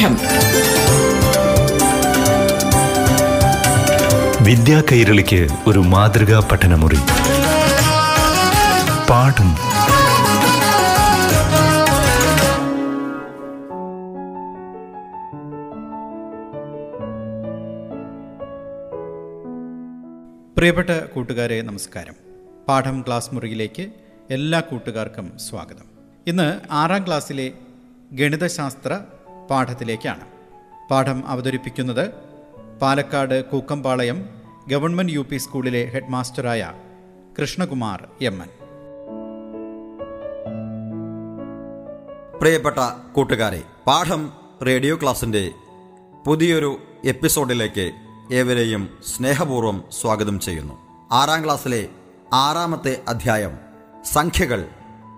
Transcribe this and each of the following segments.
പാഠം വിദ്യാ കൈരളിക്ക് ഒരു മാതൃകാ പഠനമുറി. പാഠം. പ്രിയപ്പെട്ട കൂട്ടുകാരെ നമസ്കാരം. പാഠം ക്ലാസ് മുറിയിലേക്ക് എല്ലാ കൂട്ടുകാർക്കും സ്വാഗതം. ഇന്ന് ആറാം ക്ലാസ്സിലെ ഗണിതശാസ്ത്ര പാഠത്തിലേക്കാണ്. പാഠം അവതരിപ്പിക്കുന്നത് Palakkad Kookkampalayam government U P സ്കൂളിലെ ഹെഡ്മാസ്റ്ററായ കൃഷ്ണകുമാർ എം എൻ. പ്രിയപ്പെട്ട കൂട്ടുകാരെ പാഠം റേഡിയോ ക്ലാസിന്റെ പുതിയൊരു എപ്പിസോഡിലേക്ക് ഏവരെയും സ്നേഹപൂർവം സ്വാഗതം ചെയ്യുന്നു. ആറാം ക്ലാസ്സിലെ ആറാമത്തെ അധ്യായം സംഖ്യകൾ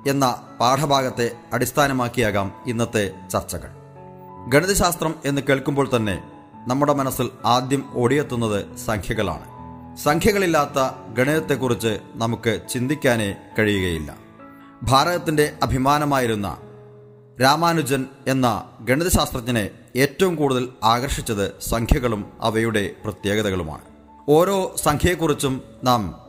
എന്ന പാഠഭാഗത്തെ അടിസ്ഥാനമാക്കിയാകാം ഇന്നത്തെ ചർച്ചകൾ. ഗണിതശാസ്ത്രം എന്ന് കേൾക്കുമ്പോൾ തന്നെ നമ്മുടെ മനസ്സിൽ ആദ്യം ഓടിയെത്തുന്നത് സംഖ്യകളാണ്. സംഖ്യകളില്ലാത്ത ഗണിതത്തെക്കുറിച്ച് നമുക്ക് ചിന്തിക്കാനേ കഴിയുകയില്ല. ഭാരതത്തിന്റെ അഭിമാനമായിരുന്ന രാമാനുജൻ എന്ന ഗണിതശാസ്ത്രജ്ഞനെ ഏറ്റവും കൂടുതൽ ആകർഷിച്ചത് സംഖ്യകളും അവയുടെ പ്രത്യേകതകളുമാണ്. ഓരോ സംഖ്യയെക്കുറിച്ചും നാം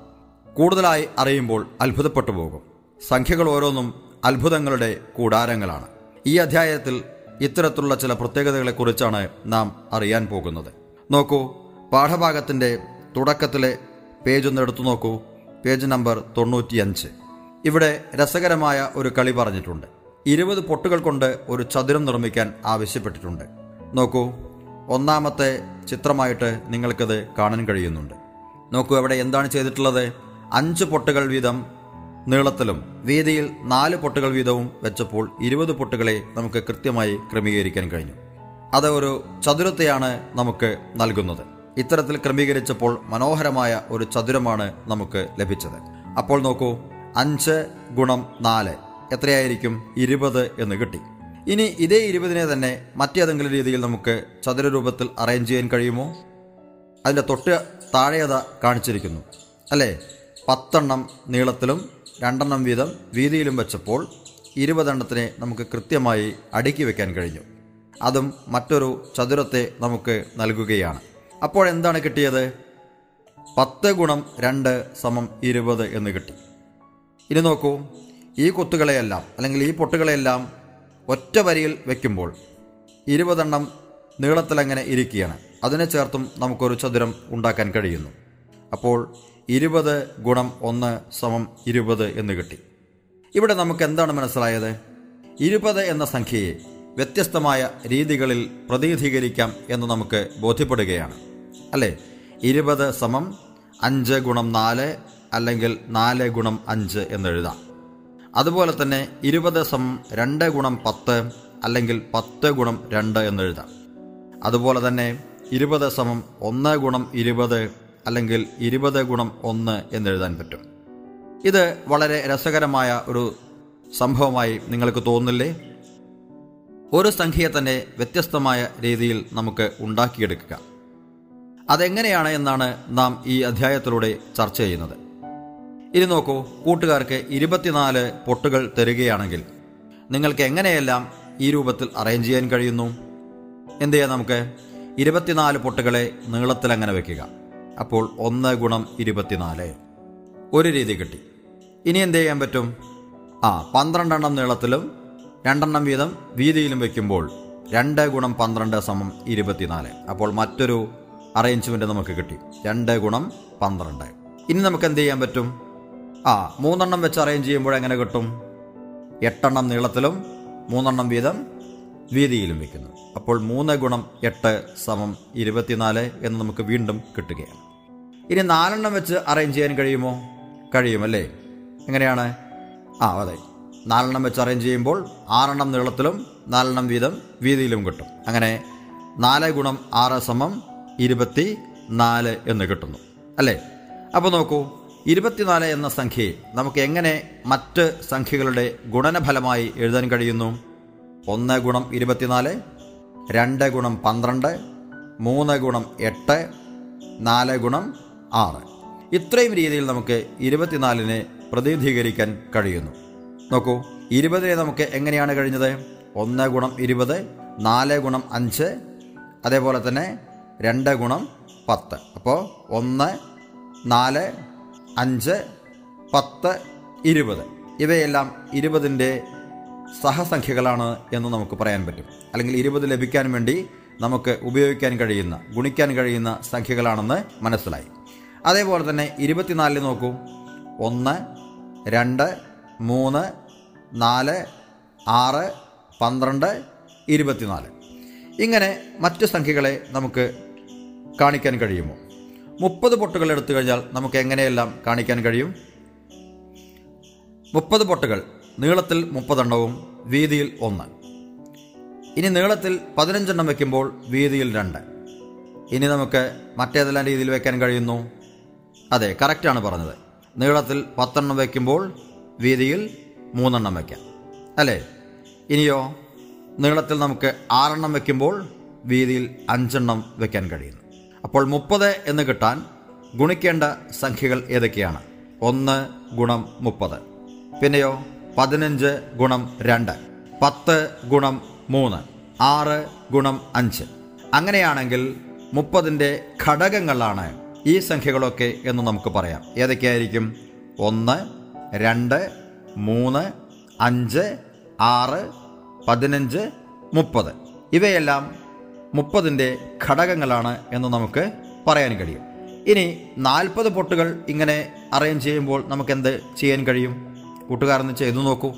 കൂടുതലായി അറിയുമ്പോൾ അത്ഭുതപ്പെട്ടു പോകും. സംഖ്യകൾ ഓരോന്നും അത്ഭുതങ്ങളുടെ കൂടാരങ്ങളാണ്. ഈ അധ്യായത്തിൽ ഇത്തരത്തിലുള്ള ചില പ്രത്യേകതകളെക്കുറിച്ചാണ് നാം അറിയാൻ പോകുന്നത്. നോക്കൂ പാഠഭാഗത്തിന്റെ തുടക്കത്തിലെ പേജ് ഒന്ന് എടുത്തു നോക്കൂ. പേജ് നമ്പർ തൊണ്ണൂറ്റിയഞ്ച്. ഇവിടെ രസകരമായ ഒരു കളി പറഞ്ഞിട്ടുണ്ട്. ഇരുപത് പൊട്ടുകൾ കൊണ്ട് ഒരു ചതുരം നിർമ്മിക്കാൻ ആവശ്യപ്പെട്ടിട്ടുണ്ട്. നോക്കൂ ഒന്നാമത്തെ ചിത്രമായിട്ട് നിങ്ങൾക്കത് കാണാൻ കഴിയുന്നുണ്ട്. നോക്കൂ അവിടെ എന്താണ് ചെയ്തിട്ടുള്ളത്? അഞ്ച് പൊട്ടുകൾ വീതം നീളത്തിലും വീതിയിൽ നാല് പൊട്ടുകൾ വീതവും വെച്ചപ്പോൾ ഇരുപത് പൊട്ടുകളെ നമുക്ക് കൃത്യമായി ക്രമീകരിക്കാൻ കഴിഞ്ഞു. അത് ഒരു ചതുരത്തെയാണ് നമുക്ക് നൽകുന്നത്. ഇത്തരത്തിൽ ക്രമീകരിച്ചപ്പോൾ മനോഹരമായ ഒരു ചതുരമാണ് നമുക്ക് ലഭിച്ചത്. അപ്പോൾ നോക്കൂ അഞ്ച് ഗുണം നാല് എത്രയായിരിക്കും? ഇരുപത് എന്ന് കിട്ടി. ഇനി ഇതേ ഇരുപതിനെ തന്നെ മറ്റേതെങ്കിലും രീതിയിൽ നമുക്ക് ചതുര രൂപത്തിൽ അറേഞ്ച് ചെയ്യാൻ കഴിയുമോ? അതിന്റെ തൊട്ട് താഴെയത കാണിച്ചിരിക്കുന്നു. അല്ലേ? പത്തെണ്ണം നീളത്തിലും രണ്ടെണ്ണം വീതം വീതിയിലും വെച്ചപ്പോൾ ഇരുപതെണ്ണത്തിനെ നമുക്ക് കൃത്യമായി അടുക്കി വയ്ക്കാൻ കഴിഞ്ഞു. അതും മറ്റൊരു ചതുരത്തെ നമുക്ക് നൽകുകയാണ്. അപ്പോൾ എന്താണ് കിട്ടിയത്? പത്ത് ഗുണം രണ്ട് സമം ഇരുപത് എന്ന് കിട്ടി. ഇനി നോക്കൂ. ഈ കൊത്തുകളെയെല്ലാം അല്ലെങ്കിൽ ഈ പൊട്ടുകളെയെല്ലാം ഒറ്റ വരിയിൽ വയ്ക്കുമ്പോൾ ഇരുപതെണ്ണം നീളത്തിലങ്ങനെ ഇരിക്കുകയാണ്. അതിനെ ചേർത്തും നമുക്കൊരു ചതുരം ഉണ്ടാക്കാൻ കഴിയുന്നു. അപ്പോൾ ഇരുപത് ഗുണം ഒന്ന് സമം ഇരുപത് എന്ന് കിട്ടി. ഇവിടെ നമുക്ക് എന്താണ് മനസ്സിലായത്? ഇരുപത് എന്ന സംഖ്യയെ വ്യത്യസ്തമായ രീതികളിൽ പ്രതിനിധീകരിക്കാം എന്ന് നമുക്ക് ബോധ്യപ്പെടുകയാണ്. അല്ലേ? ഇരുപത് സമം അഞ്ച് ഗുണം നാല് അല്ലെങ്കിൽ നാല് ഗുണം അഞ്ച് എന്നെഴുതാം അതുപോലെ തന്നെ ഇരുപത് സമം രണ്ട് ഗുണം പത്ത് അല്ലെങ്കിൽ പത്ത് ഗുണം രണ്ട് എന്നെഴുതാം അതുപോലെ തന്നെ ഇരുപത് സമം ഒന്ന് ഗുണം ഇരുപത് അല്ലെങ്കിൽ ഇരുപത് ഗുണം ഒന്ന് എന്നെഴുതാൻ പറ്റും. ഇത് വളരെ രസകരമായ ഒരു സംഭവമായി നിങ്ങൾക്ക് തോന്നുന്നില്ലേ ഒരു സംഖ്യയെ തന്നെ വ്യത്യസ്തമായ രീതിയിൽ നമുക്ക് ഉണ്ടാക്കിയെടുക്കുക അതെങ്ങനെയാണ് എന്നാണ് നാം ഈ അധ്യായത്തിലൂടെ ചർച്ച ചെയ്യുന്നത്. ഇനി നോക്കൂ കൂട്ടുകാർക്ക് ഇരുപത്തിനാല് പൊട്ടുകൾ തരികയാണെങ്കിൽ നിങ്ങൾക്ക് എങ്ങനെയെല്ലാം ഈ രൂപത്തിൽ അറേഞ്ച് ചെയ്യാൻ കഴിയുന്നു? എന്ത് ചെയ്യാം നമുക്ക്? ഇരുപത്തിനാല് പൊട്ടുകളെ നീളത്തിൽ അങ്ങനെ വെക്കുക. അപ്പോൾ ഒന്ന് ഗുണം ഇരുപത്തിനാല്. ഒരു രീതി കിട്ടി. ഇനി എന്ത് ചെയ്യാൻ പറ്റും? ആ പന്ത്രണ്ടെണ്ണം നീളത്തിലും രണ്ടെണ്ണം വീതം വീതിയിലും വയ്ക്കുമ്പോൾ രണ്ട് ഗുണം പന്ത്രണ്ട് സമം ഇരുപത്തിനാല്. അപ്പോൾ മറ്റൊരു അറേഞ്ച്മെന്റ് നമുക്ക് കിട്ടി. രണ്ട് ഗുണം പന്ത്രണ്ട്. ഇനി നമുക്ക് എന്ത് ചെയ്യാൻ പറ്റും? ആ മൂന്നെണ്ണം വെച്ച് അറേഞ്ച് ചെയ്യുമ്പോൾ എങ്ങനെ കിട്ടും? എട്ടെണ്ണം നീളത്തിലും മൂന്നെണ്ണം വീതം വീതിയിലും വയ്ക്കുന്നു അപ്പോൾ മൂന്ന് ഗുണം എട്ട് സമം ഇരുപത്തിനാല് എന്ന് നമുക്ക് വീണ്ടും കിട്ടുകയാണ്. ഇനി നാലെണ്ണം വെച്ച് അറേഞ്ച് ചെയ്യാൻ കഴിയുമോ? കഴിയുമല്ലേ? എങ്ങനെയാണ്? ആ അതെ. നാലെണ്ണം വെച്ച് അറേഞ്ച് ചെയ്യുമ്പോൾ ആറെണ്ണം നീളത്തിലും നാലെണ്ണം വീതം വീതിയിലും കിട്ടും. അങ്ങനെ നാല് ഗുണം ആറ് സമം ഇരുപത്തി നാല് എന്ന് കിട്ടുന്നു. അല്ലേ? അപ്പോൾ നോക്കൂ ഇരുപത്തിനാല് എന്ന സംഖ്യയെ നമുക്ക് എങ്ങനെ മറ്റ് സംഖ്യകളുടെ ഗുണനഫലമായി എഴുതാൻ കഴിയുന്നു? ഒന്ന് ഗുണം ഇരുപത്തിനാല് രണ്ട് ഗുണം പന്ത്രണ്ട് മൂന്ന് ഗുണം എട്ട് നാല് ഗുണം ആറ്. ഇത്രയും രീതിയിൽ നമുക്ക് ഇരുപത്തിനാലിനെ പ്രതിനിധീകരിക്കാൻ കഴിയുന്നു. നോക്കൂ ഇരുപതിനെ നമുക്ക് എങ്ങനെയാണ് കഴിഞ്ഞത്? ഒന്ന് ഗുണം ഇരുപത് നാല് ഗുണം അഞ്ച് അതേപോലെ തന്നെ രണ്ട് ഗുണം പത്ത്. അപ്പോൾ ഒന്ന് നാല് അഞ്ച് പത്ത് ഇരുപത്. ഇവയെല്ലാം ഇരുപതിന്റെ സഹസംഖ്യകളാണ് എന്ന് നമുക്ക് പറയാൻ പറ്റും. അല്ലെങ്കിൽ ഇരുപത് ലഭിക്കാൻ വേണ്ടി നമുക്ക് ഉപയോഗിക്കാൻ കഴിയുന്ന ഗുണിക്കാൻ കഴിയുന്ന സംഖ്യകളാണെന്ന് മനസ്സിലായി. അതേപോലെ തന്നെ ഇരുപത്തിനാലിൽ നോക്കൂ. ഒന്ന് രണ്ട് മൂന്ന് നാല് ആറ് പന്ത്രണ്ട് ഇരുപത്തിനാല്. ഇങ്ങനെ മറ്റു സംഖ്യകളെ നമുക്ക് കാണിക്കാൻ കഴിയുമോ? മുപ്പത് പൊട്ടുകൾ എടുത്തു കഴിഞ്ഞാൽ നമുക്ക് എങ്ങനെയെല്ലാം കാണിക്കാൻ കഴിയും? മുപ്പത് പൊട്ടുകൾ നീളത്തിൽ മുപ്പതെണ്ണവും വീതിയിൽ ഒന്ന്. ഇനി നീളത്തിൽ പതിനഞ്ചെണ്ണം വയ്ക്കുമ്പോൾ വീതിയിൽ രണ്ട്. ഇനി നമുക്ക് മറ്റേതെല്ലാം രീതിയിൽ വയ്ക്കാൻ കഴിയുന്നു? അതെ കറക്റ്റാണ് പറഞ്ഞത്. നീളത്തിൽ പത്തെണ്ണം വയ്ക്കുമ്പോൾ വീതിയിൽ മൂന്നെണ്ണം വയ്ക്കാം. അല്ലേ? ഇനിയോ നീളത്തിൽ നമുക്ക് ആറെണ്ണം വയ്ക്കുമ്പോൾ വീതിയിൽ അഞ്ചെണ്ണം വയ്ക്കാൻ കഴിയുന്നു. അപ്പോൾ മുപ്പത് എന്ന് കിട്ടാൻ ഗുണിക്കേണ്ട സംഖ്യകൾ ഏതൊക്കെയാണ്? ഒന്ന് ഗുണം മുപ്പത്. പിന്നെയോ പതിനഞ്ച് ഗുണം രണ്ട്. പത്ത് ഗുണം മൂന്ന്. ആറ് ഗുണം അഞ്ച്. അങ്ങനെയാണെങ്കിൽ മുപ്പതിന്റെ ഘടകങ്ങളാണ് ഈ സംഖ്യകളൊക്കെ എന്ന് നമുക്ക് പറയാം. ഏതൊക്കെയായിരിക്കും? ഒന്ന് രണ്ട് മൂന്ന് അഞ്ച് ആറ് പതിനഞ്ച് മുപ്പത്. ഇവയെല്ലാം മുപ്പതിന്റെ ഘടകങ്ങളാണ് എന്ന് നമുക്ക് പറയാൻ കഴിയും. ഇനി നാൽപ്പത് പൊട്ടുകൾ ഇങ്ങനെ അറേഞ്ച് ചെയ്യുമ്പോൾ നമുക്ക് എന്ത് ചെയ്യാൻ കഴിയും? കൂട്ടുകാരെന്ന് ചെയ്തു നോക്കൂ.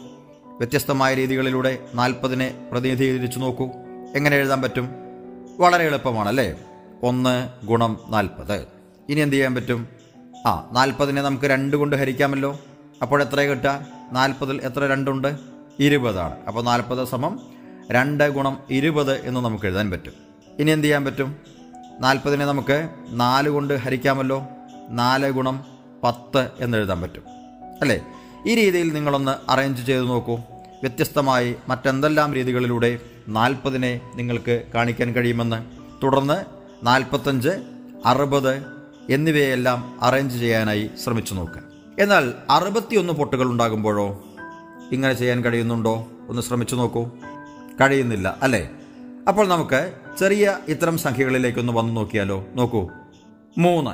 വ്യത്യസ്തമായ രീതികളിലൂടെ നാൽപ്പതിനെ പ്രതിനിധീകരിച്ചു നോക്കൂ. എങ്ങനെ എഴുതാൻ പറ്റും? വളരെ എളുപ്പമാണല്ലേ ഒന്ന് ഗുണം നാൽപ്പത്. ഇനി എന്ത് ചെയ്യാൻ പറ്റും? ആ നാൽപ്പതിനെ നമുക്ക് രണ്ട് കൊണ്ട് ഹരിക്കാമല്ലോ. അപ്പോൾ എത്ര കിട്ടുക? നാൽപ്പതിൽ എത്ര രണ്ടുണ്ട്? ഇരുപതാണ്. അപ്പോൾ നാൽപ്പത് സമം രണ്ട് ഗുണം ഇരുപത് എന്ന് നമുക്ക് എഴുതാൻ പറ്റും. ഇനി എന്ത് ചെയ്യാൻ പറ്റും? നാൽപ്പതിനെ നമുക്ക് നാല് കൊണ്ട് ഹരിക്കാമല്ലോ. നാല് ഗുണം പത്ത് എന്ന് എഴുതാൻ പറ്റും. അല്ലേ? ഈ രീതിയിൽ നിങ്ങളൊന്ന് അറേഞ്ച് ചെയ്ത് നോക്കൂ. വ്യത്യസ്തമായി മറ്റെന്തെല്ലാം രീതികളിലൂടെ നാൽപ്പതിനെ നിങ്ങൾക്ക് കാണിക്കാൻ കഴിയുമെന്ന്. തുടർന്ന് നാൽപ്പത്തഞ്ച് അറുപത് എന്നിവയെല്ലാം അറേഞ്ച് ചെയ്യാനായി ശ്രമിച്ചു നോക്കുക എന്നാൽ അറുപത്തിയൊന്ന് പൊട്ടുകൾ ഉണ്ടാകുമ്പോഴോ? ഇങ്ങനെ ചെയ്യാൻ കഴിയുന്നുണ്ടോ? ഒന്ന് ശ്രമിച്ചു നോക്കൂ. കഴിയുന്നില്ല അല്ലേ? അപ്പോൾ നമുക്ക് ചെറിയ ഇത്തരം സംഖ്യകളിലേക്കൊന്ന് വന്നു നോക്കിയാലോ? നോക്കൂ. മൂന്ന്.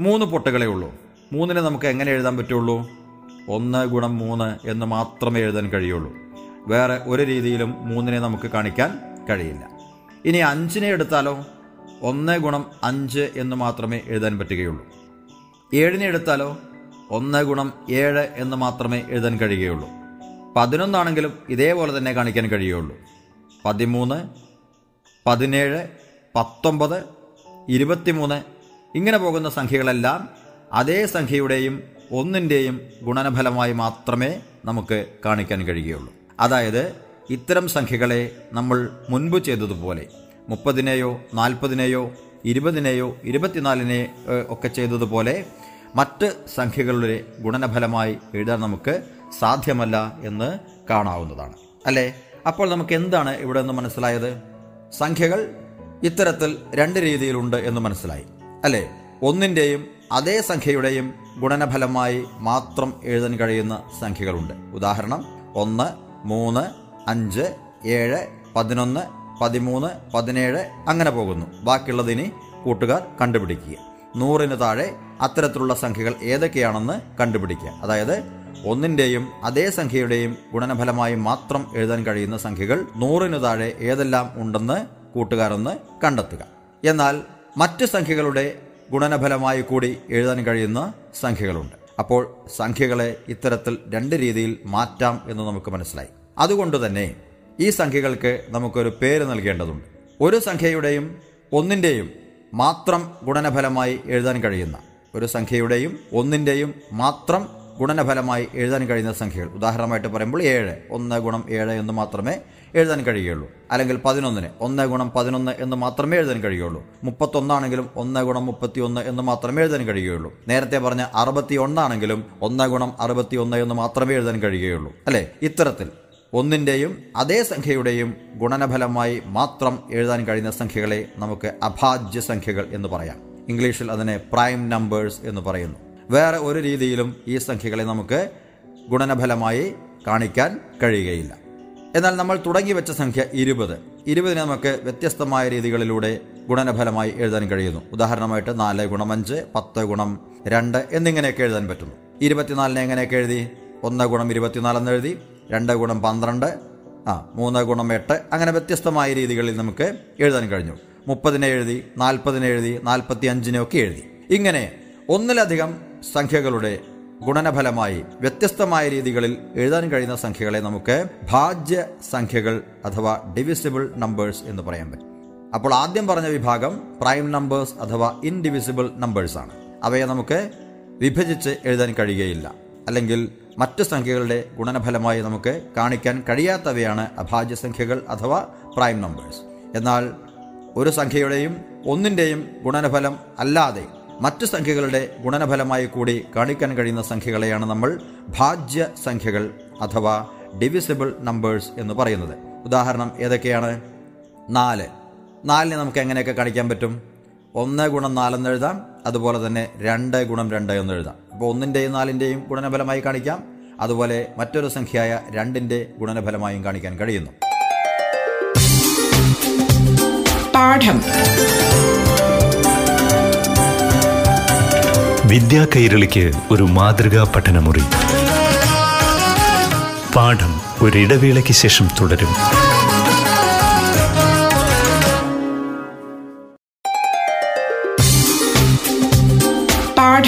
മൂന്ന് പൊട്ടുകളേ ഉള്ളൂ. മൂന്നിനെ നമുക്ക് എങ്ങനെ എഴുതാൻ പറ്റുള്ളൂ? ഒന്ന് ഗുണം മൂന്ന് എന്ന് മാത്രമേ എഴുതാൻ കഴിയുള്ളൂ. വേറെ ഒരു രീതിയിലും മൂന്നിനെ നമുക്ക് കാണിക്കാൻ കഴിയില്ല. ഇനി അഞ്ചിനെ എടുത്താലോ? ഒന്ന് ഗുണം അഞ്ച് എന്ന് മാത്രമേ എഴുതാൻ പറ്റുകയുള്ളൂ. ഏഴിനെ എടുത്താലോ? ഒന്ന് ഗുണം ഏഴ് എന്ന് മാത്രമേ എഴുതാൻ കഴിയുകയുള്ളൂ. പതിനൊന്നാണെങ്കിലും ഇതേപോലെ തന്നെ കാണിക്കാൻ കഴിയുള്ളൂ പതിമൂന്ന് പതിനേഴ് പത്തൊമ്പത് ഇരുപത്തിമൂന്ന് ഇങ്ങനെ പോകുന്ന സംഖ്യകളെല്ലാം അതേ സംഖ്യയുടെയും ഒന്നിന്റെയും ഗുണനഫലമായി മാത്രമേ നമുക്ക് കാണിക്കാൻ കഴിയുകയുള്ളൂ. അതായത് ഇത്തരം സംഖ്യകളെ നമ്മൾ മുൻപ് ചെയ്തതുപോലെ മുപ്പതിനെയോ നാൽപ്പതിനെയോ ഇരുപതിനെയോ ഇരുപത്തിനാലിനെ ഒക്കെ ചെയ്തതുപോലെ മറ്റ് സംഖ്യകളുടെ ഗുണനഫലമായി എഴുതാൻ നമുക്ക് സാധ്യമല്ല എന്ന് കാണാവുന്നതാണ്. അല്ലേ? അപ്പോൾ നമുക്ക് എന്താണ് ഇവിടെ നിന്ന് മനസ്സിലായത്? സംഖ്യകൾ ഇത്തരത്തിൽ രണ്ട് രീതിയിലുണ്ട് എന്ന് മനസ്സിലായി. അല്ലേ? ഒന്നിന്റെയും അതേ സംഖ്യയുടെയും ഗുണനഫലമായി മാത്രം എഴുതാൻ കഴിയുന്ന സംഖ്യകളുണ്ട്. ഉദാഹരണം ഒന്ന് മൂന്ന് അഞ്ച് ഏഴ് പതിനൊന്ന് പതിമൂന്ന് പതിനേഴ് അങ്ങനെ പോകുന്നു. ബാക്കിയുള്ളതിനി കൂട്ടുകാർ കണ്ടുപിടിക്കുക. നൂറിന് താഴെ അത്തരത്തിലുള്ള സംഖ്യകൾ ഏതൊക്കെയാണെന്ന് കണ്ടുപിടിക്കുക. അതായത് ഒന്നിന്റെയും അതേ സംഖ്യയുടെയും ഗുണനഫലമായി മാത്രം എഴുതാൻ കഴിയുന്ന സംഖ്യകൾ നൂറിന് താഴെ ഏതെല്ലാം ഉണ്ടെന്ന് കൂട്ടുകാരെന്ന് കണ്ടെത്തുക. എന്നാൽ മറ്റ് സംഖ്യകളുടെ ഗുണനഫലമായി കൂടി എഴുതാൻ കഴിയുന്ന സംഖ്യകളുണ്ട്. അപ്പോൾ സംഖ്യകളെ ഇത്തരത്തിൽ രണ്ട് രീതിയിൽ മാറ്റാം എന്ന് നമുക്ക് മനസ്സിലായി. അതുകൊണ്ട് തന്നെ ഈ സംഖ്യകൾക്ക് നമുക്കൊരു പേര് നൽകേണ്ടതുണ്ട്. ഒരു സംഖ്യയുടെയും ഒന്നിന്റെയും മാത്രം ഗുണനഫലമായി എഴുതാൻ കഴിയുന്ന ഒരു സംഖ്യയുടെയും ഒന്നിന്റെയും മാത്രം ഗുണനഫലമായി എഴുതാൻ കഴിയുന്ന സംഖ്യകൾ. ഉദാഹരണമായിട്ട് പറയുമ്പോൾ ഏഴ് ഒന്ന് ഗുണം ഏഴ് എന്ന് മാത്രമേ എഴുതാൻ കഴിയുള്ളൂ അല്ലെങ്കിൽ പതിനൊന്നിന് ഒന്ന് ഗുണം പതിനൊന്ന് എന്ന് മാത്രമേ എഴുതാൻ കഴിയുള്ളൂ മുപ്പത്തൊന്നാണെങ്കിലും ഒന്ന് ഗുണം മുപ്പത്തി ഒന്ന് എന്ന് മാത്രമേ എഴുതാൻ കഴിയുകയുള്ളൂ. നേരത്തെ പറഞ്ഞ അറുപത്തി ഒന്നാണെങ്കിലും ഒന്ന് ഗുണം അറുപത്തി ഒന്ന് എന്ന് മാത്രമേ എഴുതാൻ കഴിയുകയുള്ളൂ. അല്ലെ? ഇത്തരത്തിൽ ഒന്നിന്റെയും അതേ സംഖ്യയുടെയും ഗുണനഫലമായി മാത്രം എഴുതാൻ കഴിയുന്ന സംഖ്യകളെ നമുക്ക് അഭാജ്യ സംഖ്യകൾ എന്ന് പറയാം. ഇംഗ്ലീഷിൽ അതിനെ പ്രൈം നമ്പേഴ്സ് എന്ന് പറയുന്നു. വേറെ ഒരു രീതിയിലും ഈ സംഖ്യകളെ നമുക്ക് ഗുണനഫലമായി കാണിക്കാൻ കഴിയുകയില്ല. എന്നാൽ നമ്മൾ തുടങ്ങി വെച്ച സംഖ്യ ഇരുപത്. ഇരുപതിനെ നമുക്ക് വ്യത്യസ്തമായ രീതികളിലൂടെ ഗുണനഫലമായി എഴുതാൻ കഴിയുന്നു. ഉദാഹരണമായിട്ട് നാല് ഗുണം അഞ്ച് പത്ത് ഗുണം രണ്ട് എന്നിങ്ങനെയൊക്കെ എഴുതാൻ പറ്റുന്നു. ഇരുപത്തിനാലിനെ എങ്ങനെയൊക്കെ എഴുതി? ഒന്ന് ഗുണം ഇരുപത്തിനാലെന്ന് എഴുതി. രണ്ട് ഗുണം പന്ത്രണ്ട് ആ മൂന്ന് ഗുണം എട്ട് അങ്ങനെ വ്യത്യസ്തമായ രീതികളിൽ നമുക്ക് എഴുതാൻ കഴിഞ്ഞു. മുപ്പതിനെ എഴുതി നാൽപ്പതിനെ എഴുതി നാൽപ്പത്തി അഞ്ചിനെ ഒക്കെ എഴുതി. ഇങ്ങനെ ഒന്നിലധികം സംഖ്യകളുടെ ഗുണനഫലമായി വ്യത്യസ്തമായ രീതികളിൽ എഴുതാൻ കഴിയുന്ന സംഖ്യകളെ നമുക്ക് ഭാജ്യ സംഖ്യകൾ അഥവാ ഡിവിസിബിൾ നമ്പേഴ്സ് എന്ന് പറയാൻ പറ്റും. അപ്പോൾ ആദ്യം പറഞ്ഞ വിഭാഗം പ്രൈം നമ്പേഴ്സ് അഥവാ ഇൻഡിവിസിബിൾ നമ്പേഴ്സ് ആണ്. അവയെ നമുക്ക് വിഭജിച്ച് എഴുതാൻ കഴിയുകയില്ല. അല്ലെങ്കിൽ മറ്റു സംഖ്യകളുടെ ഗുണനഫലമായി നമുക്ക് കാണിക്കാൻ കഴിയാത്തവയാണ് അഭാജ്യ സംഖ്യകൾ അഥവാ പ്രൈം നമ്പേഴ്സ്. എന്നാൽ ഒരു സംഖ്യയുടെയും ഒന്നിന്റെയും ഗുണനഫലം അല്ലാതെ മറ്റു സംഖ്യകളുടെ ഗുണനഫലമായി കൂടി കാണിക്കാൻ കഴിയുന്ന സംഖ്യകളെയാണ് നമ്മൾ ഭാജ്യ സംഖ്യകൾ അഥവാ ഡിവിസിബിൾ നമ്പേഴ്സ് എന്ന് പറയുന്നത്. ഉദാഹരണം ഏതൊക്കെയാണ്? നാല്. നാലിനെ നമുക്ക് എങ്ങനെയൊക്കെ കാണിക്കാൻ പറ്റും? ഒന്ന് ഗുണം നാലെന്ന് എഴുതാം. അതുപോലെ തന്നെ രണ്ട് ഗുണം രണ്ട് എന്ന് എഴുതാം. അപ്പോൾ ഒന്നിന്റെയും നാലിന്റെയും ഗുണനഫലമായി കാണിക്കാം. അതുപോലെ മറ്റൊരു സംഖ്യയായ രണ്ടിന്റെ ഗുണനഫലമായും കാണിക്കാൻ കഴിയുന്നു. പാഠം. വിദ്യാ കൈരളിക്ക് ഒരു മാതൃകാ പഠനമുറി. പാഠം ഒരിടവേളയ്ക്ക് ശേഷം തുടരും.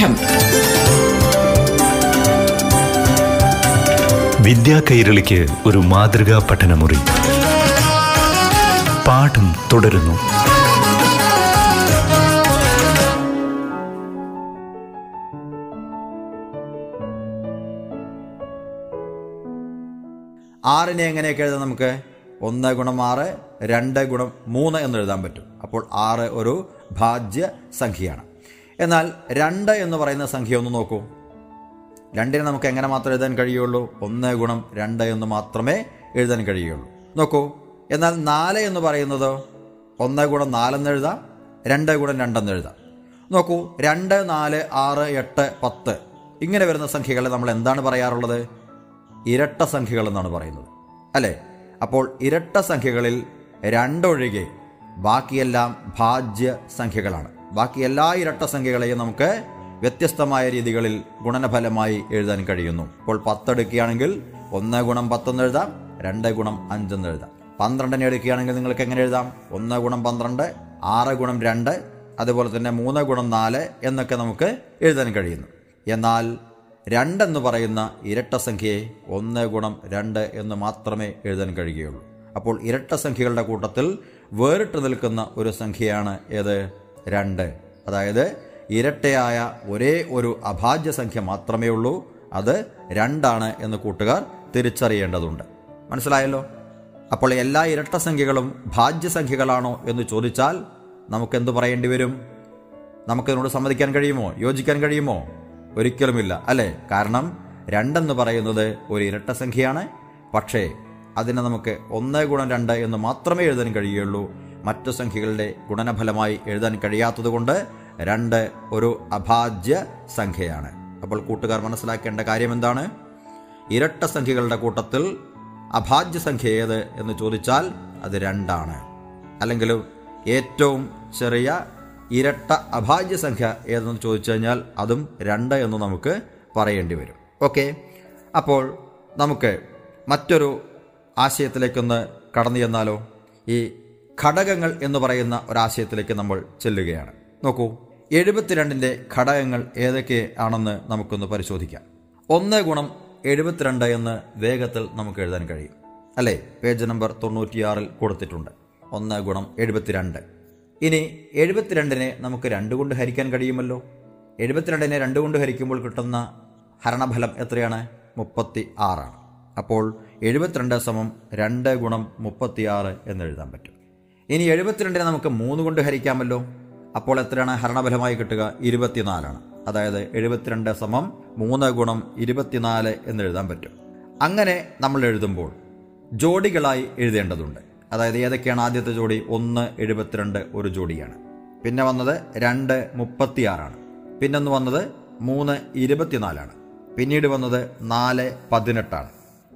പാഠം വിദ്യാ കൈരളിക്ക് ഒരു മാതൃകാ പഠനമുറി. പാഠം തുടരുന്നു. ആറിനെ എങ്ങനെയൊക്കെ എഴുതാം നമുക്ക്? ഒന്ന് ഗുണം ആറ് രണ്ട് ഗുണം മൂന്ന് എന്ന് എഴുതാൻ പറ്റും. അപ്പോൾ ആറ് ഒരു ഭാജ്യ സംഖ്യയാണ്. എന്നാൽ രണ്ട് എന്ന് പറയുന്ന സംഖ്യ ഒന്ന് നോക്കൂ. രണ്ടിനെ നമുക്ക് എങ്ങനെ മാത്രം എഴുതാൻ കഴിയുള്ളൂ? ഒന്ന് ഗുണം രണ്ട് എന്ന് മാത്രമേ എഴുതാൻ കഴിയുള്ളൂ. നോക്കൂ എന്നാൽ നാല് എന്ന് പറയുന്നത് ഒന്ന് ഗുണം നാലെന്ന് എഴുതാം രണ്ട് ഗുണം രണ്ടെന്ന് എഴുതാം. നോക്കൂ രണ്ട് നാല് ആറ് എട്ട് പത്ത്. ഇങ്ങനെ വരുന്ന സംഖ്യകളെ നമ്മൾ എന്താണ് പറയാറുള്ളത്? ഇരട്ട സംഖ്യകൾ എന്നാണ് പറയുന്നത്. അല്ലേ? അപ്പോൾ ഇരട്ട സംഖ്യകളിൽ രണ്ടൊഴികെ ബാക്കിയെല്ലാം ഭാജ്യ സംഖ്യകളാണ്. ബാക്കി എല്ലാ ഇരട്ട സംഖ്യകളെയും നമുക്ക് വ്യത്യസ്തമായ രീതികളിൽ ഗുണനഫലമായി എഴുതാൻ കഴിയുന്നു. ഇപ്പോൾ പത്തെടുക്കുകയാണെങ്കിൽ ഒന്ന് ഗുണം പത്തെന്ന് എഴുതാം രണ്ട് ഗുണം അഞ്ചെന്ന് എഴുതാം. പന്ത്രണ്ടിനെ എടുക്കുകയാണെങ്കിൽ നിങ്ങൾക്ക് എങ്ങനെ എഴുതാം? ഒന്ന് ഗുണം പന്ത്രണ്ട് ആറ് ഗുണം രണ്ട് അതുപോലെ തന്നെ മൂന്ന് ഗുണം നാല് എന്നൊക്കെ നമുക്ക് എഴുതാൻ കഴിയുന്നു. എന്നാൽ രണ്ടെന്ന് പറയുന്ന ഇരട്ട സംഖ്യയെ ഒന്ന് ഗുണം രണ്ട് എന്ന് മാത്രമേ എഴുതാൻ കഴിയുകയുള്ളൂ. അപ്പോൾ ഇരട്ട സംഖ്യകളുടെ കൂട്ടത്തിൽ വേറിട്ട് നിൽക്കുന്ന ഒരു സംഖ്യയാണ് ഏത്? രണ്ട്. അതായത് ഇരട്ടയായ ഒരേ ഒരു അഭാജ്യ സംഖ്യ മാത്രമേ ഉള്ളൂ. അത് രണ്ടാണ് എന്ന് കൂട്ടുകാർ തിരിച്ചറിയേണ്ടതുണ്ട്. മനസ്സിലായല്ലോ? അപ്പോൾ എല്ലാ ഇരട്ട സംഖ്യകളും ഭാജ്യസംഖ്യകളാണോ എന്ന് ചോദിച്ചാൽ നമുക്കെന്ത് പറയേണ്ടി വരും? നമുക്കതിനോട് സമ്മതിക്കാൻ കഴിയുമോ? യോജിക്കാൻ കഴിയുമോ? ഒരിക്കലുമില്ല അല്ലേ? കാരണം രണ്ടെന്ന് പറയുന്നത് ഒരു ഇരട്ട സംഖ്യയാണ് പക്ഷേ അതിനെ നമുക്ക് ഒന്ന് ഗുണം രണ്ട് എന്ന് മാത്രമേ എഴുതാൻ കഴിയുള്ളൂ. മറ്റു സംഖ്യകളുടെ ഗുണനഫലമായി എഴുതാൻ കഴിയാത്തതുകൊണ്ട് രണ്ട് ഒരു അഭാജ്യ സംഖ്യയാണ്. അപ്പോൾ കൂട്ടുകാർ മനസ്സിലാക്കേണ്ട കാര്യം എന്താണ്? ഇരട്ട സംഖ്യകളുടെ കൂട്ടത്തിൽ അഭാജ്യ സംഖ്യ ഏത് എന്ന് ചോദിച്ചാൽ അത് രണ്ടാണ്. അല്ലെങ്കിൽ ഏറ്റവും ചെറിയ ഇരട്ട അഭാജ്യ സംഖ്യ ഏതെന്ന് ചോദിച്ചു കഴിഞ്ഞാൽ അതും രണ്ട് എന്ന് നമുക്ക് പറയേണ്ടി വരും. ഓക്കെ? അപ്പോൾ നമുക്ക് മറ്റൊരു ആശയത്തിലേക്കൊന്ന് കടന്നു ചെന്നാലോ? ഈ ഘടകങ്ങൾ എന്ന് പറയുന്ന ഒരാശയത്തിലേക്ക് നമ്മൾ ചെല്ലുകയാണ്. നോക്കൂ എഴുപത്തിരണ്ടിന്റെ ഘടകങ്ങൾ ഏതൊക്കെ ആണെന്ന് നമുക്കൊന്ന് പരിശോധിക്കാം. ഒന്ന് ഗുണം എഴുപത്തിരണ്ട് എന്ന് വേഗത്തിൽ നമുക്ക് എഴുതാൻ കഴിയും. അല്ലേ? പേജ് നമ്പർ തൊണ്ണൂറ്റിയാറിൽ കൊടുത്തിട്ടുണ്ട്. ഒന്ന് ഗുണം എഴുപത്തിരണ്ട്. ഇനി എഴുപത്തിരണ്ടിനെ നമുക്ക് രണ്ട് കൊണ്ട് ഹരിക്കാൻ കഴിയുമല്ലോ? എഴുപത്തിരണ്ടിനെ രണ്ട് കൊണ്ട് ഹരിക്കുമ്പോൾ കിട്ടുന്ന ഹരണഫലം എത്രയാണ്? മുപ്പത്തി ആറാണ് അപ്പോൾ എഴുപത്തിരണ്ട് സമം രണ്ട് ഗുണം മുപ്പത്തിയാറ് എന്ന് എഴുതാൻ പറ്റും. ഇനി എഴുപത്തിരണ്ടിനെ നമുക്ക് മൂന്ന് കൊണ്ട് ഹരിക്കാമല്ലോ. അപ്പോൾ എത്രയാണ്? ഹരണഫലമായി കിട്ടുക ഇരുപത്തിനാലാണ്. അതായത് എഴുപത്തിരണ്ട് സമം മൂന്ന് ഗുണം ഇരുപത്തിനാല് എന്ന് എഴുതാൻ പറ്റും. അങ്ങനെ നമ്മൾ എഴുതുമ്പോൾ ജോഡികളായി എഴുതേണ്ടതുണ്ട്. അതായത് ഏതൊക്കെയാണ് ആദ്യത്തെ ജോഡി? ഒന്ന് എഴുപത്തിരണ്ട് ഒരു ജോഡിയാണ്. പിന്നെ വന്നത് രണ്ട് മുപ്പത്തിയാറാണ്. പിന്നൊന്ന് വന്നത് മൂന്ന് ഇരുപത്തിനാലാണ്. പിന്നീട് വന്നത് നാല് പതിനെട്ടാണ്.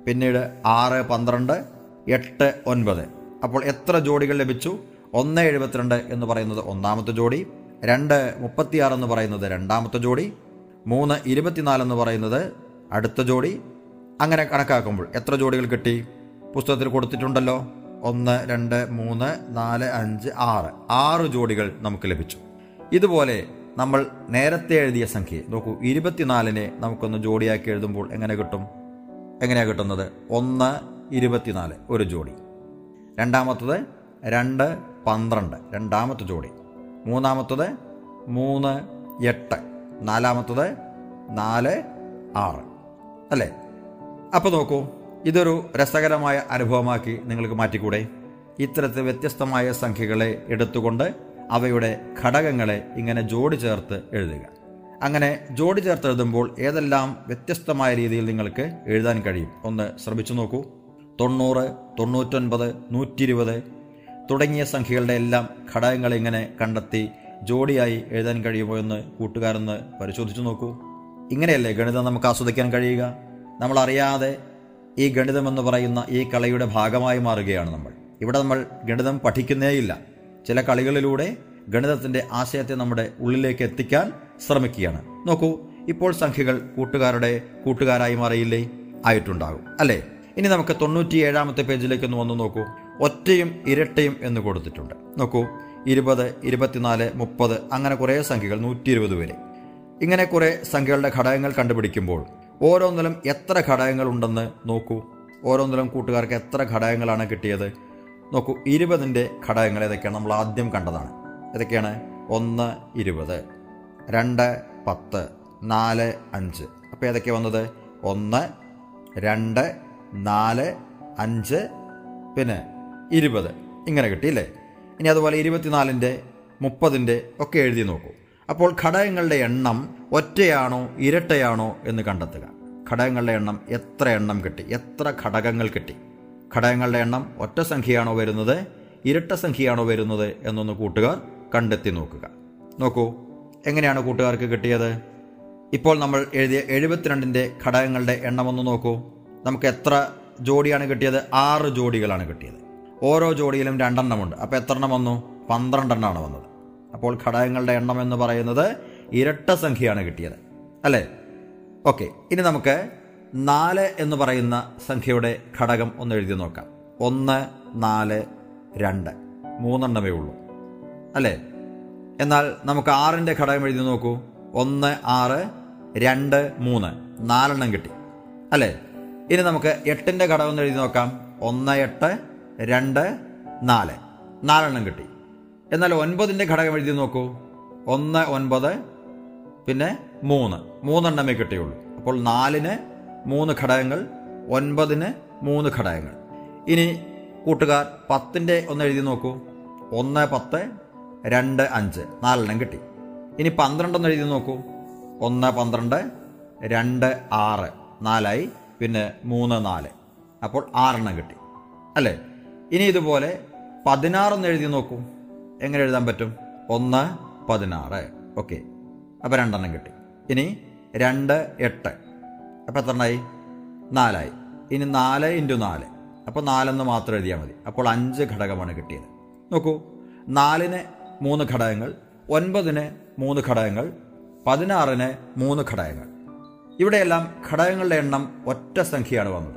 പിന്നീട് ആറ് പന്ത്രണ്ട് എട്ട് ഒൻപത്. അപ്പോൾ എത്ര ജോഡികൾ ലഭിച്ചു? ഒന്ന് എഴുപത്തിരണ്ട് എന്ന് പറയുന്നത് ഒന്നാമത്തെ ജോഡി രണ്ട് മുപ്പത്തിയാറ് എന്ന് പറയുന്നത് രണ്ടാമത്തെ ജോഡി മൂന്ന് ഇരുപത്തിനാല് എന്ന് പറയുന്നത് അടുത്ത ജോഡി. അങ്ങനെ കണക്കാക്കുമ്പോൾ എത്ര ജോഡികൾ കിട്ടി? പുസ്തകത്തിൽ കൊടുത്തിട്ടുണ്ടല്ലോ ഒന്ന് രണ്ട് മൂന്ന് നാല് അഞ്ച് ആറ്. ആറ് ജോഡികൾ നമുക്ക് ലഭിച്ചു. ഇതുപോലെ നമ്മൾ നേരത്തെ എഴുതിയ സംഖ്യ നോക്കൂ ഇരുപത്തിനാലിനെ നമുക്കൊന്ന് ജോഡിയാക്കി എഴുതുമ്പോൾ എങ്ങനെ കിട്ടും? എങ്ങനെയാണ് കിട്ടുന്നത്? ഒന്ന് ഇരുപത്തിനാല് ഒരു ജോഡി. രണ്ടാമത്തത് രണ്ട് പന്ത്രണ്ട്. രണ്ടാമത്തെ ജോഡി. മൂന്നാമത്തത് മൂന്ന് എട്ട്. നാലാമത്തത് നാല് ആറ്. അല്ലേ? അപ്പോൾ നോക്കൂ ഇതൊരു രസകരമായ അനുഭവമാക്കി നിങ്ങൾക്ക് മാറ്റിക്കൂടെ? ഇത്തരത്തിൽ വ്യത്യസ്തമായ സംഖ്യകളെ എടുത്തുകൊണ്ട് അവയുടെ ഘടകങ്ങളെ ഇങ്ങനെ ജോഡി ചേർത്ത് എഴുതുക. അങ്ങനെ ജോഡി ചേർത്ത് എഴുതുമ്പോൾ ഏതെല്ലാം വ്യത്യസ്തമായ രീതിയിൽ നിങ്ങൾക്ക് എഴുതാൻ കഴിയും? ഒന്ന് ശ്രമിച്ചു നോക്കൂ. തൊണ്ണൂറ് തൊണ്ണൂറ്റൊൻപത് നൂറ്റി ഇരുപത് തുടങ്ങിയ സംഖ്യകളുടെ എല്ലാം ഘടകങ്ങൾ ഇങ്ങനെ കണ്ടെത്തി ജോഡിയായി എഴുതാൻ കഴിയുമോ എന്ന് കൂട്ടുകാരെന്ന് പരിശോധിച്ചു നോക്കൂ. ഇങ്ങനെയല്ലേ ഗണിതം നമുക്ക് ആസ്വദിക്കാൻ കഴിയുക? നമ്മൾ അറിയാതെ ഈ ഗണിതം എന്ന് പറയുന്ന ഈ കളിയുടെ ഭാഗമായി മാറുകയാണ് നമ്മൾ. ഇവിടെ നമ്മൾ ഗണിതം പഠിക്കുന്നേയില്ല. ചില കളികളിലൂടെ ഗണിതത്തിന്റെ ആശയത്തെ നമ്മുടെ ഉള്ളിലേക്ക് എത്തിക്കാൻ ശ്രമിക്കുകയാണ്. നോക്കൂ ഇപ്പോൾ സംഖ്യകൾ കൂട്ടുകാരുടെ കൂട്ടുകാരായി മാറിയില്ലേ? ആയിട്ടുണ്ടാകും. അല്ലേ? ഇനി നമുക്ക് തൊണ്ണൂറ്റി ഏഴാമത്തെ പേജിലേക്ക് ഒന്ന് വന്നു നോക്കൂ. ഒറ്റയും ഇരട്ടയും എന്ന് കൊടുത്തിട്ടുണ്ട്. നോക്കൂ ഇരുപത് ഇരുപത്തിനാല് മുപ്പത് അങ്ങനെ കുറേ സംഖ്യകൾ നൂറ്റി ഇരുപത് വരെ ഇങ്ങനെ കുറേ സംഖ്യകളുടെ ഘടകങ്ങൾ കണ്ടുപിടിക്കുമ്പോൾ ഓരോന്നിലും എത്ര ഘടകങ്ങൾ ഉണ്ടെന്ന് നോക്കൂ. ഓരോന്നിലും കൂട്ടുകാർക്ക് എത്ര ഘടകങ്ങളാണ് കിട്ടിയത്? നോക്കൂ ഇരുപതിന്റെ ഘടകങ്ങൾ ഏതൊക്കെയാണ്? നമ്മൾ ആദ്യം കണ്ടതാണ്. ഏതൊക്കെയാണ്? ഒന്ന് ഇരുപത് രണ്ട് പത്ത് നാല് അഞ്ച്. അപ്പോൾ ഏതൊക്കെയാണ് വന്നത്? ഒന്ന് രണ്ട് നാല് അഞ്ച് പിന്നെ ഇരുപത്. ഇങ്ങനെ കിട്ടിയില്ലേ? ഇനി അതുപോലെ ഇരുപത്തിനാലിന്റെ മുപ്പതിന്റെ ഒക്കെ എഴുതി നോക്കൂ. അപ്പോൾ ഘടകങ്ങളുടെ എണ്ണം ഒറ്റയാണോ ഇരട്ടയാണോ എന്ന് കണ്ടെത്തുക. ഘടകങ്ങളുടെ എണ്ണം എത്ര എണ്ണം കിട്ടി? എത്ര ഘടകങ്ങൾ കിട്ടി? ഘടകങ്ങളുടെ എണ്ണം ഒറ്റ സംഖ്യയാണോ വരുന്നത് ഇരട്ട സംഖ്യയാണോ വരുന്നത് എന്നൊന്ന് കൂട്ടുകാർ കണ്ടെത്തി നോക്കുക. നോക്കൂ എങ്ങനെയാണ് കൂട്ടുകാർക്ക് കിട്ടിയത്? ഇപ്പോൾ നമ്മൾ എഴുതിയ എഴുപത്തിരണ്ടിന്റെ ഘടകങ്ങളുടെ എണ്ണം ഒന്ന് നോക്കൂ. നമുക്ക് എത്ര ജോഡിയാണ് കിട്ടിയത്? ആറ് ജോഡികളാണ് കിട്ടിയത്. ഓരോ ജോഡിയിലും രണ്ടെണ്ണമുണ്ട്. അപ്പോൾ എത്ര എണ്ണം വന്നു? പന്ത്രണ്ടെണ്ണമാണ് വന്നത്. അപ്പോൾ ഘടകങ്ങളുടെ എണ്ണം എന്ന് പറയുന്നത് ഇരട്ട സംഖ്യയാണ് കിട്ടിയത്. അല്ലേ? ഓക്കെ. ഇനി നമുക്ക് നാല് എന്ന് പറയുന്ന സംഖ്യയുടെ ഘടകം ഒന്ന് എഴുതി നോക്കാം. ഒന്ന് നാല് രണ്ട്. മൂന്നെണ്ണമേ ഉള്ളൂ. അല്ലേ? എന്നാൽ നമുക്ക് ആറിന്റെ ഘടകം എഴുതി നോക്കൂ. ഒന്ന് ആറ് രണ്ട് മൂന്ന്. നാലെണ്ണം കിട്ടി. അല്ലേ? ഇനി നമുക്ക് എട്ടിന്റെ ഘടകം എഴുതി നോക്കാം. ഒന്ന് എട്ട് രണ്ട് നാല്. നാലെണ്ണം കിട്ടി. എന്നാൽ ഒൻപതിന്റെ ഘടകം എഴുതി നോക്കൂ. ഒന്ന് ഒൻപത് പിന്നെ മൂന്ന്. മൂന്നെണ്ണമേ കിട്ടിയുള്ളൂ. അപ്പോൾ നാലിന് മൂന്ന് ഘടകങ്ങൾ ഒൻപതിന് മൂന്ന് ഘടകങ്ങൾ. ഇനി കൂട്ടുകാർ പത്തിന്റെ ഒന്ന് എഴുതി നോക്കൂ. ഒന്ന് പത്ത് രണ്ട് അഞ്ച്. നാലെണ്ണം കിട്ടി. ഇനി പന്ത്രണ്ടെന്ന് എഴുതി നോക്കൂ. ഒന്ന് പന്ത്രണ്ട് രണ്ട് ആറ്. നാലായി പിന്നെ മൂന്ന് നാല്. അപ്പോൾ ആറെണ്ണം കിട്ടി. അല്ലേ? ഇനി ഇതുപോലെ പതിനാറെന്ന് എഴുതി നോക്കൂ. എങ്ങനെ എഴുതാൻ പറ്റും? ഒന്ന് പതിനാറ്. ഓക്കെ. അപ്പോൾ രണ്ടെണ്ണം കിട്ടി. ഇനി രണ്ട് എട്ട്. അപ്പോൾ എത്ര എണ്ണമായി നാലായി. ഇനി നാല് ഇന്റു നാല്. അപ്പോൾ നാലെന്ന് മാത്രം എഴുതിയാൽ മതി. അപ്പോൾ അഞ്ച് ഘടകമാണ് കിട്ടിയത്. നോക്കൂ. നാലിന് മൂന്ന് ഘടകങ്ങൾ ഒൻപതിന് മൂന്ന് ഘടകങ്ങൾ പതിനാറിന് മൂന്ന് ഘടകങ്ങൾ. ഇവിടെയെല്ലാം ഘടകങ്ങളുടെ എണ്ണം ഒറ്റ സംഖ്യയാണ് വന്നത്.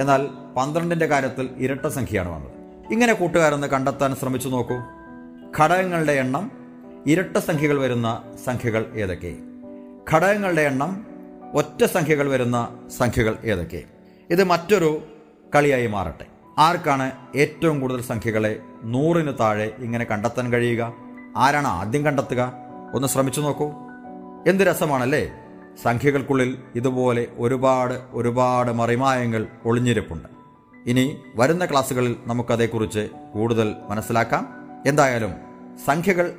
എന്നാൽ പന്ത്രണ്ടിന്റെ കാര്യത്തിൽ ഇരട്ട സംഖ്യയാണ് വന്നത്. ഇങ്ങനെ കൂട്ടുകാരൊന്ന് കണ്ടെത്താൻ ശ്രമിച്ചു നോക്കൂ. ഘടകങ്ങളുടെ എണ്ണം ഇരട്ട സംഖ്യകൾ വരുന്ന സംഖ്യകൾ ഏതൊക്കെ? ഘടകങ്ങളുടെ എണ്ണം ഒറ്റ സംഖ്യകൾ വരുന്ന സംഖ്യകൾ ഏതൊക്കെ? ഇത് മറ്റൊരു കളിയായി മാറട്ടെ. ആർക്കാണ് ഏറ്റവും കൂടുതൽ സംഖ്യകളെ നൂറിന് താഴെ ഇങ്ങനെ കണ്ടെത്താൻ കഴിയുക? ആരാണ് ആദ്യം കണ്ടെത്തുക? ഒന്ന് ശ്രമിച്ചു നോക്കൂ. എന്ത് രസമാണല്ലേ? സംഖ്യകൾക്കുള്ളിൽ ഇതുപോലെ ഒരുപാട് ഒരുപാട് മറിമായങ്ങൾ ഒളിഞ്ഞിരിപ്പുണ്ട്. ഇനി വരുന്ന ക്ലാസ്സുകളിൽ നമുക്കതേക്കുറിച്ച് കൂടുതൽ മനസ്സിലാക്കാം. എന്തായാലും സംഖ്യകൾ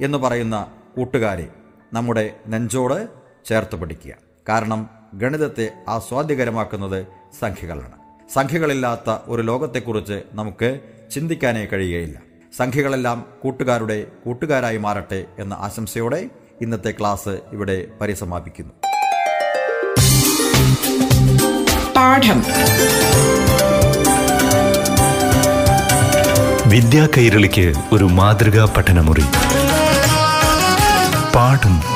എന്ന് പറയുന്ന കൂട്ടുകാരെ നമ്മുടെ നെഞ്ചോട് ചേർത്ത് പിടിക്കുക. കാരണം ഗണിതത്തെ ആസ്വാദ്യകരമാക്കുന്നത് സംഖ്യകളാണ്. സംഖ്യകളില്ലാത്ത ഒരു ലോകത്തെക്കുറിച്ച് നമുക്ക് ചിന്തിക്കാനേ കഴിയുകയില്ല. സംഖ്യകളെല്ലാം കൂട്ടുകാരുടെ കൂട്ടുകാരായി മാറട്ടെ എന്ന ആശംസയോടെ ഇന്നത്തെ ക്ലാസ് ഇവിടെ പരിസമാപിക്കുന്നു. പാഠം. വിദ്യാ കൈരളിക്ക് ഒരു മാതൃകാ പഠനമുറി. പാഠം